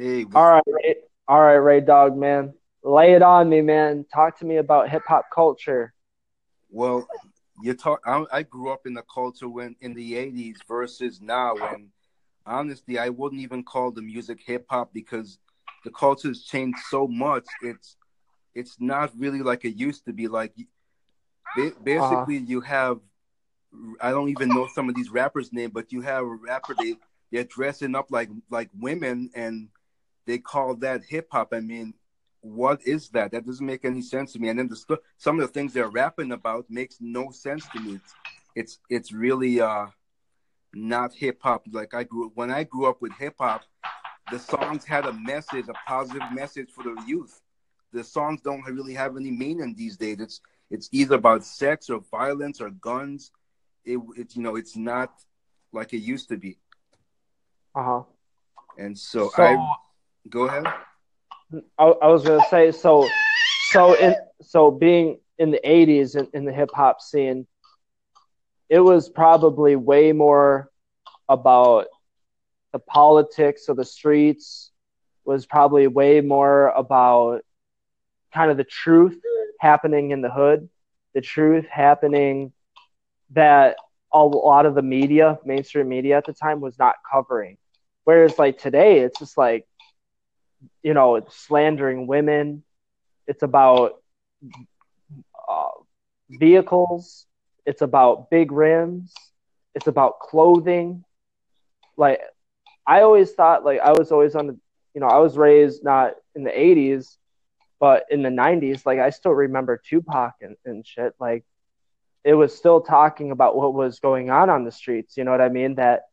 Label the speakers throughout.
Speaker 1: Hey.
Speaker 2: All right, Reh, all right, Reh Dog, man. Lay it on me, man. Talk to me about hip hop culture.
Speaker 1: Well, you talk. I, I, grew up in the culture when in the '80s versus now. And honestly, I wouldn't even call the music hip hop because the culture has changed so much. It's it's not really like it used to be. Like basically, uh-huh. you have I don't even know some of these rappers' name, but you have a rapper they they're dressing up like like women and they call that hip hop. I mean, what is that? That doesn't make any sense to me. And then the some of the things they're rapping about makes no sense to me. It's it's, it's really uh not hip hop. Like I grew when I grew up with hip hop, the songs had a message, a positive message for the youth. The songs don't really have any meaning these days. It's it's either about sex or violence or guns. It, it you know it's not like it used to be.
Speaker 2: Uh huh.
Speaker 1: And so, so I go ahead.
Speaker 2: I, I was gonna say so. So in so being in the '80s in, in the hip hop scene, it was probably way more about the politics of the streets. Was probably way more about kind of the truth happening in the hood, the truth happening that a lot of the media, mainstream media at the time, was not covering. Whereas like today, it's just like, you know, it's slandering women. It's about uh, vehicles. It's about big rims. It's about clothing. Like, I always thought, like, I was always on the, you know, I was raised not in the 80s, but in the 90s, like, I still remember Tupac and, and shit. Like, it was still talking about what was going on on the streets. You know what I mean? That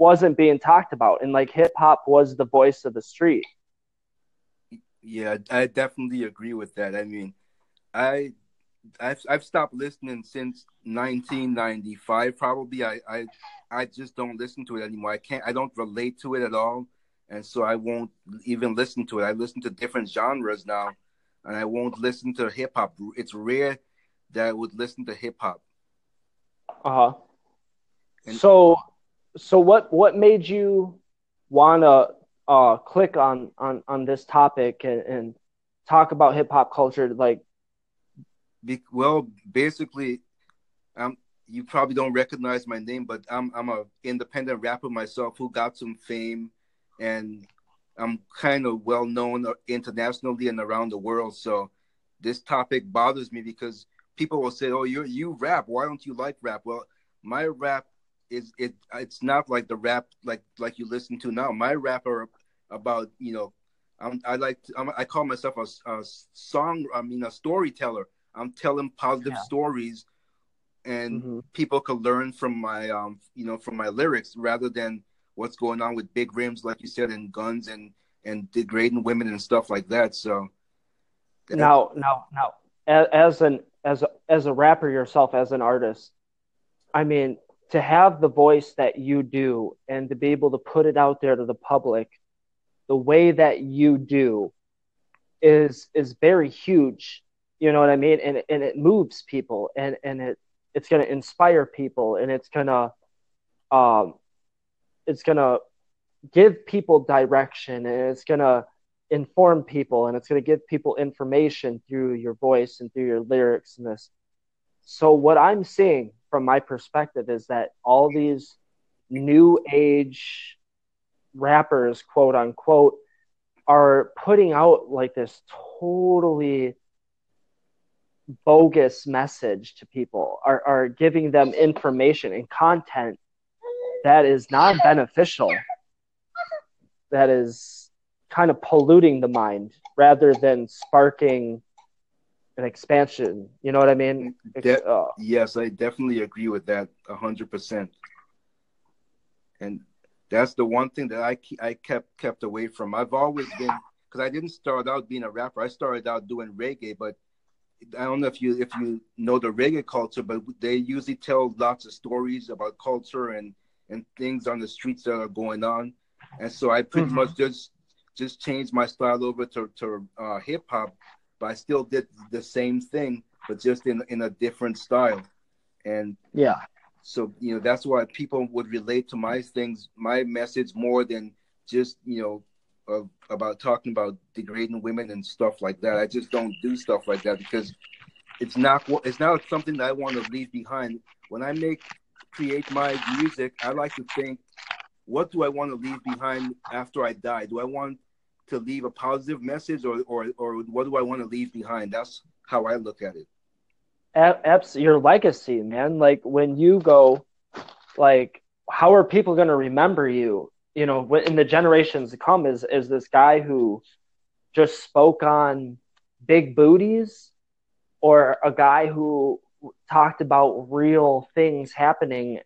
Speaker 2: wasn't being talked about, and like hip hop was the voice of the street.
Speaker 1: Yeah, I definitely agree with that. I mean, I I've, I've stopped listening since 1995 probably I, I i just don't listen to it anymore i can't i don't relate to it at all and so i won't even listen to it i listen to different genres now and i won't listen to hip-hop it's rare that I would listen to hip hop.
Speaker 2: Uh huh. So, so what what made you wanna uh click on on on this topic and, and talk about hip hop culture? Like,
Speaker 1: Be, well, basically, um, you probably don't recognize my name, but I'm I'm a independent rapper myself who got some fame, and I'm kind of well known internationally and around the world. So this topic bothers me because people will say, "Oh, you you rap. Why don't you like rap?" Well, my rap is it. It's not like the rap like like you listen to now. My rap are about you know. I'm, I like to, I'm, i call myself a, a, song. I mean, a storyteller. I'm telling positive yeah. stories, and mm-hmm. people can learn from my um you know from my lyrics rather than what's going on with big rims, like you said, and guns and and degrading women and stuff like that. So
Speaker 2: now, now, now, as, as an as a, as a rapper yourself, as an artist, I mean, to have the voice that you do and to be able to put it out there to the public the way that you do is is very huge. You know what I mean? And and it moves people and and it it's going to inspire people and it's going to um it's going to give people direction and it's going to inform people and it's going to give people information through your voice and through your lyrics and this. So what I'm seeing from my perspective is that all these new age rappers, quote unquote, are putting out like this totally bogus message to people, are, are giving them information and content that is not beneficial, that is kind of polluting the mind rather than sparking an expansion. You know what I mean?
Speaker 1: De- uh, yes, I definitely agree with that a hundred percent. And that's the one thing that I I kept kept away from. I've always been because I didn't start out being a rapper. I started out doing reggae, but I don't know if you if you know the reggae culture, but they usually tell lots of stories about culture and and things on the streets that are going on. And so I pretty mm-hmm. much just just changed my style over to, to uh, hip hop, but I still did the same thing, but just in in a different style. And
Speaker 2: yeah,
Speaker 1: so you know that's why people would relate to my things, my message more than just you know of about talking about degrading women and stuff like that. I just don't do stuff like that because it's not it's not something that I want to leave behind. When I make create my music, I like to think, what do I want to leave behind after I die? Do I want to leave a positive message, or or or what do I want to leave behind? That's how I look at it.
Speaker 2: Apps, your legacy, man. Like when you go, like how are people going to remember you? You know, in the generations to come, is is this guy who just spoke on big booties, or a guy who talked about real things happening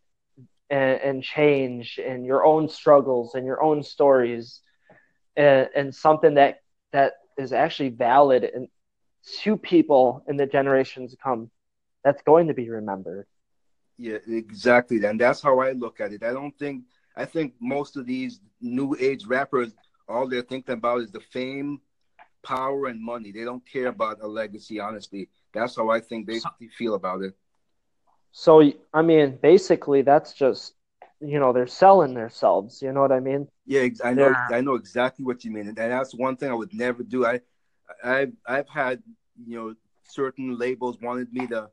Speaker 2: and, and change and your own struggles and your own stories and, and something that that is actually valid and to people in the generations to come that's going to be remembered.
Speaker 1: Yeah exactly. And that's how i look at it. I don't think i think most of these new age rappers all they're thinking about is the fame power and money. They don't care about a legacy honestly. That's how i think they feel about it.
Speaker 2: So I mean, basically, that's just you know they're selling themselves. You know what I mean?
Speaker 1: Yeah, I know. They're... I know exactly what you mean, and that's one thing I would never do. I, I've I've had you know certain labels wanted me to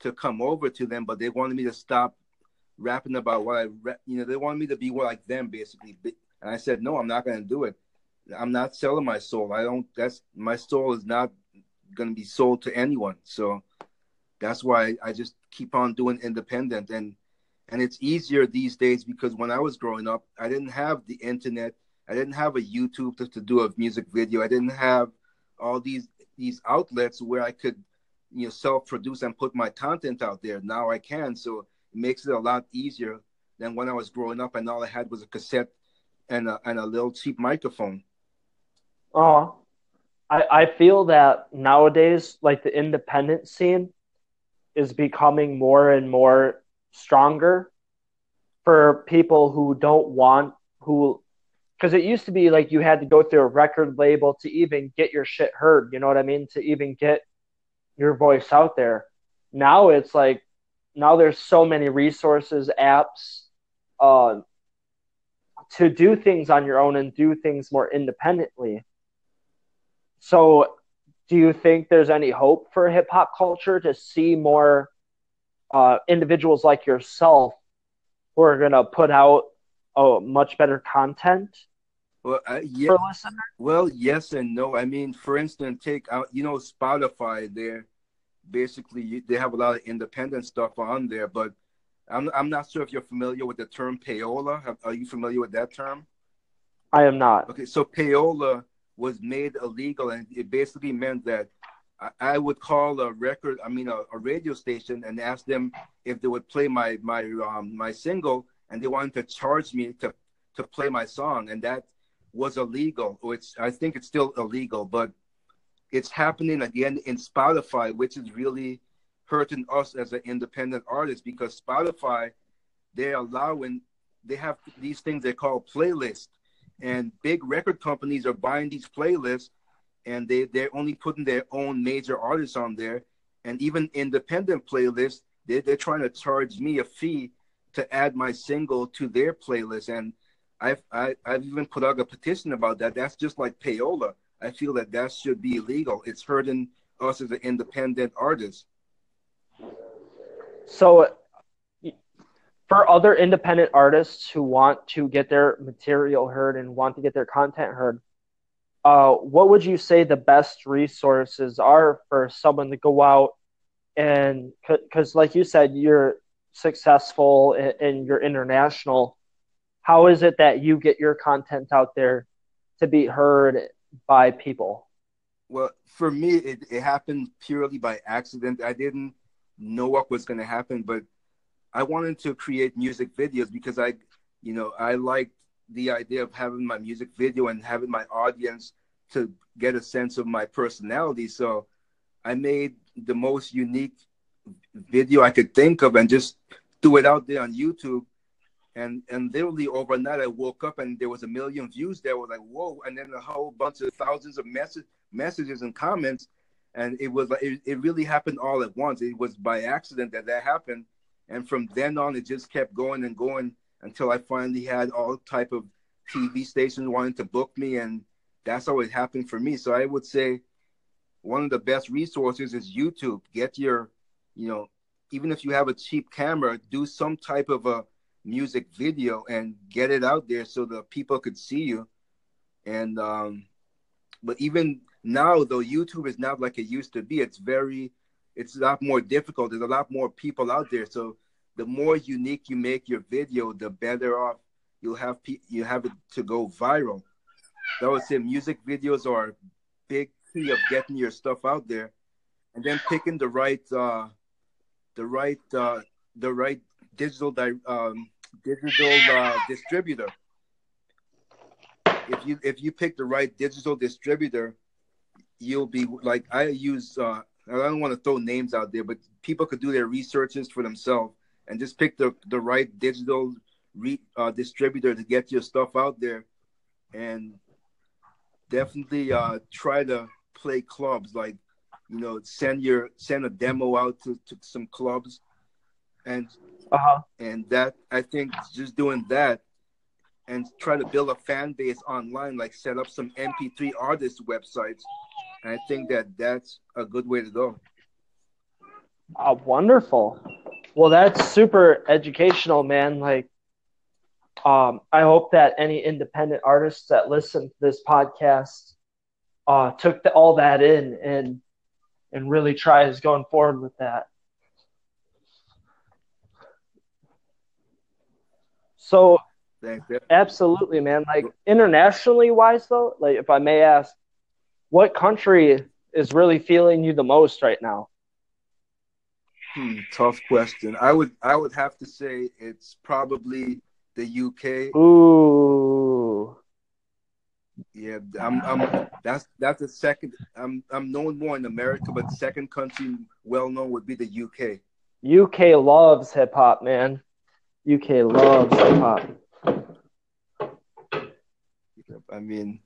Speaker 1: to come over to them, but they wanted me to stop rapping about what I you know they wanted me to be more like them basically, and I said no, I'm not going to do it. I'm not selling my soul. I don't. That's my soul is not going to be sold to anyone. So that's why I just keep on doing independent and and it's easier these days because when I was growing up, I didn't have the internet. I didn't have a YouTube to, to do a music video. I didn't have all these these outlets where I could, you know, self-produce and put my content out there. Now I can, so it makes it a lot easier than when I was growing up and all I had was a cassette and a and a little cheap microphone.
Speaker 2: Oh, I I feel that nowadays, like the independent scene, is becoming more and more stronger for people who don't want who because it used to be like you had to go through a record label to even get your shit heard you know what i mean? To even get your voice out there. Now it's like now there's so many resources apps uh, to do things on your own and do things more independently. So do you think there's any hope for hip hop culture to see more uh, individuals like yourself who are going to put out oh, much better content?
Speaker 1: Well, uh, yeah. Well, yes and no. I mean, for instance, take out you know Spotify. There, basically, they have a lot of independent stuff on there, but I'm I'm not sure if you're familiar with the term payola. Are you familiar with that term?
Speaker 2: I am not.
Speaker 1: Okay, so payola was made illegal, and it basically meant that I, would call a record, I mean a, a, radio station, and ask them if they would play my my um, my single, and they wanted to charge me to to play my song, and that was illegal. It's I think it's still illegal, but it's happening again in Spotify, which is really hurting us as an independent artist because Spotify they're allowing they have these things they call playlists and big record companies are buying these playlists and they, they're only putting their own major artists on there. And even independent playlists they, they're trying to charge me a fee to add my single to their playlist. And I've, I, have i have even put out a petition about that. That's just like payola. I feel that that should be illegal. It's hurting us as an independent artist.
Speaker 2: So uh, for other independent artists who want to get their material heard and want to get their content heard, uh, what would you say the best resources are for someone to go out and because, like you said, you're successful and, and you're international. How is it that you get your content out there to be heard by people?
Speaker 1: Well, for me, it, it happened purely by accident. I didn't know what was going to happen, but I wanted to create music videos because I, you know, I liked the idea of having my music video and having my audience to get a sense of my personality. So I made the most unique video I could think of and just threw it out there on YouTube. And and literally overnight, I woke up and there was a million views. There was like whoa, and then a whole bunch of thousands of message, messages and comments, and it was like it, it really happened all at once. It was by accident that that happened, and from then on it just kept going and going until i finally had all type of TV stations wanting to book me, and that's how it happened for me. So I would say one of the best resources is YouTube. Get your, you know, even if you have a cheap camera, do some type of a music video and get it out there so the people could see you. And um, but even now, though, YouTube is not like it used to be. It's very, it's a lot more difficult. There's a lot more people out there. So the more unique you make your video, the better off you'll have. Pe- you have it to go viral. So I would say music videos are a big key of getting your stuff out there, and then picking the right, uh, the right, uh, the right digital di- um, digital uh, distributor. If you if you pick the right digital distributor, you'll be like I use. Uh, I don't want to throw names out there, but people could do their researches for themselves and just pick the the right digital re, uh, distributor to get your stuff out there, and definitely uh, try to play clubs. Like you know, send your send a demo out to, to some clubs, and
Speaker 2: Uh-huh.
Speaker 1: and that I think just doing that and try to build a fan base online, like set up some MP3 artist websites. And I think that that's a good way to go.
Speaker 2: Oh, wonderful. Well, that's super educational, man. Like, um, I hope that any independent artists that listen to this podcast uh, took the, all that in and and really tries going forward with that. So, absolutely, man. Like internationally wise, though, like if I may ask, what country is really feeling you the most right now?
Speaker 1: Hmm, tough question. I would I would have to say it's probably the UK.
Speaker 2: Ooh.
Speaker 1: Yeah, I'm, I'm that's that's the second. I'm I'm known more in America, but second country well known would be the UK.
Speaker 2: UK loves hip hop, man. UK loves hip hop.
Speaker 1: I mean,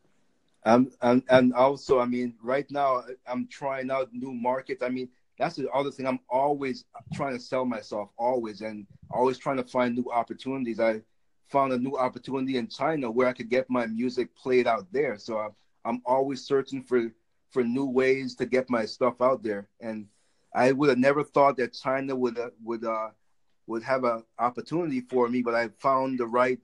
Speaker 1: I'm, I'm and also I mean right now I'm trying out new markets. I mean that's the other thing. I'm always trying to sell myself, always, and always trying to find new opportunities. I found a new opportunity in China where I could get my music played out there. So I'm, I'm always searching for for new ways to get my stuff out there. And I would have never thought that China would uh, would uh, would have an opportunity for me, but I found the right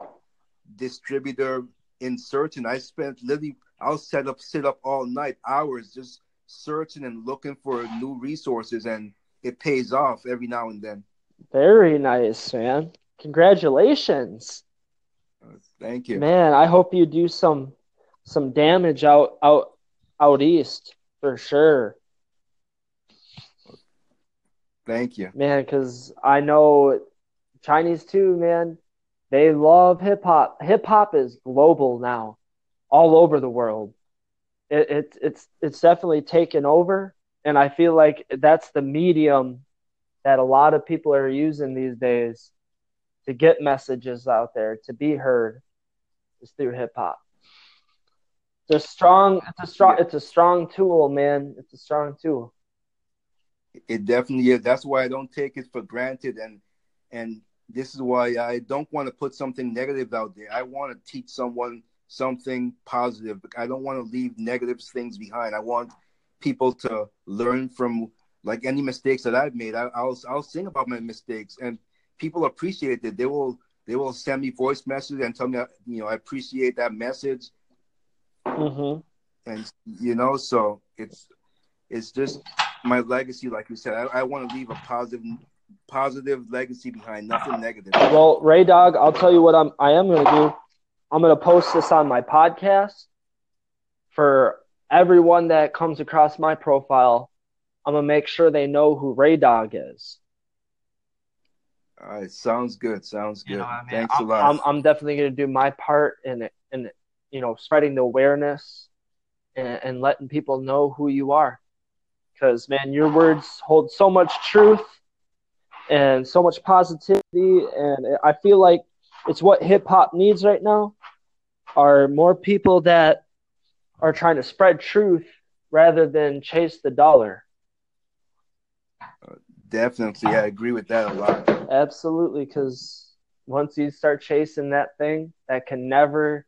Speaker 1: distributor in searching. I spent literally I'll set up sit up all night, hours just searching and looking for new resources and it pays off every now and then.
Speaker 2: Very nice, man. Congratulations.
Speaker 1: Thank you.
Speaker 2: Man, I hope you do some some damage out out out east for sure.
Speaker 1: Thank you.
Speaker 2: Man, cuz I know Chinese too, man. They love hip hop. Hip hop is global now, all over the world. It, it it's it's definitely taken over, and I feel like that's the medium that a lot of people are using these days to get messages out there to be heard is through hip hop. It's a strong, it's a strong, it's a strong tool, man. It's a strong tool.
Speaker 1: It definitely is. That's why I don't take it for granted, and and this is why I don't want to put something negative out there. I want to teach someone something positive. I don't want to leave negative things behind. I want people to learn from like any mistakes that I've made. I, will I'll sing about my mistakes, and people appreciate it. They will they will send me voice messages and tell me you know I appreciate that message.
Speaker 2: Mm-hmm.
Speaker 1: And you know, so it's it's just my legacy, like you said. I, I want to leave a positive positive legacy behind, nothing negative.
Speaker 2: Well, Reh Dog, I'll tell you what I'm I am gonna do. I'm gonna post this on my podcast for everyone that comes across my profile. I'm gonna make sure they know who Reh Dog is.
Speaker 1: All right, sounds good. Sounds good.
Speaker 2: You know, I mean,
Speaker 1: Thanks
Speaker 2: I'm,
Speaker 1: a lot.
Speaker 2: I'm, I'm definitely gonna do my part in in you know spreading the awareness and, and letting people know who you are. Because man, your words hold so much truth and so much positivity, and I feel like it's what hip hop needs right now. Are more people that are trying to spread truth rather than chase the dollar.
Speaker 1: Definitely, I agree with that a lot.
Speaker 2: Absolutely, because once you start chasing that thing, that can never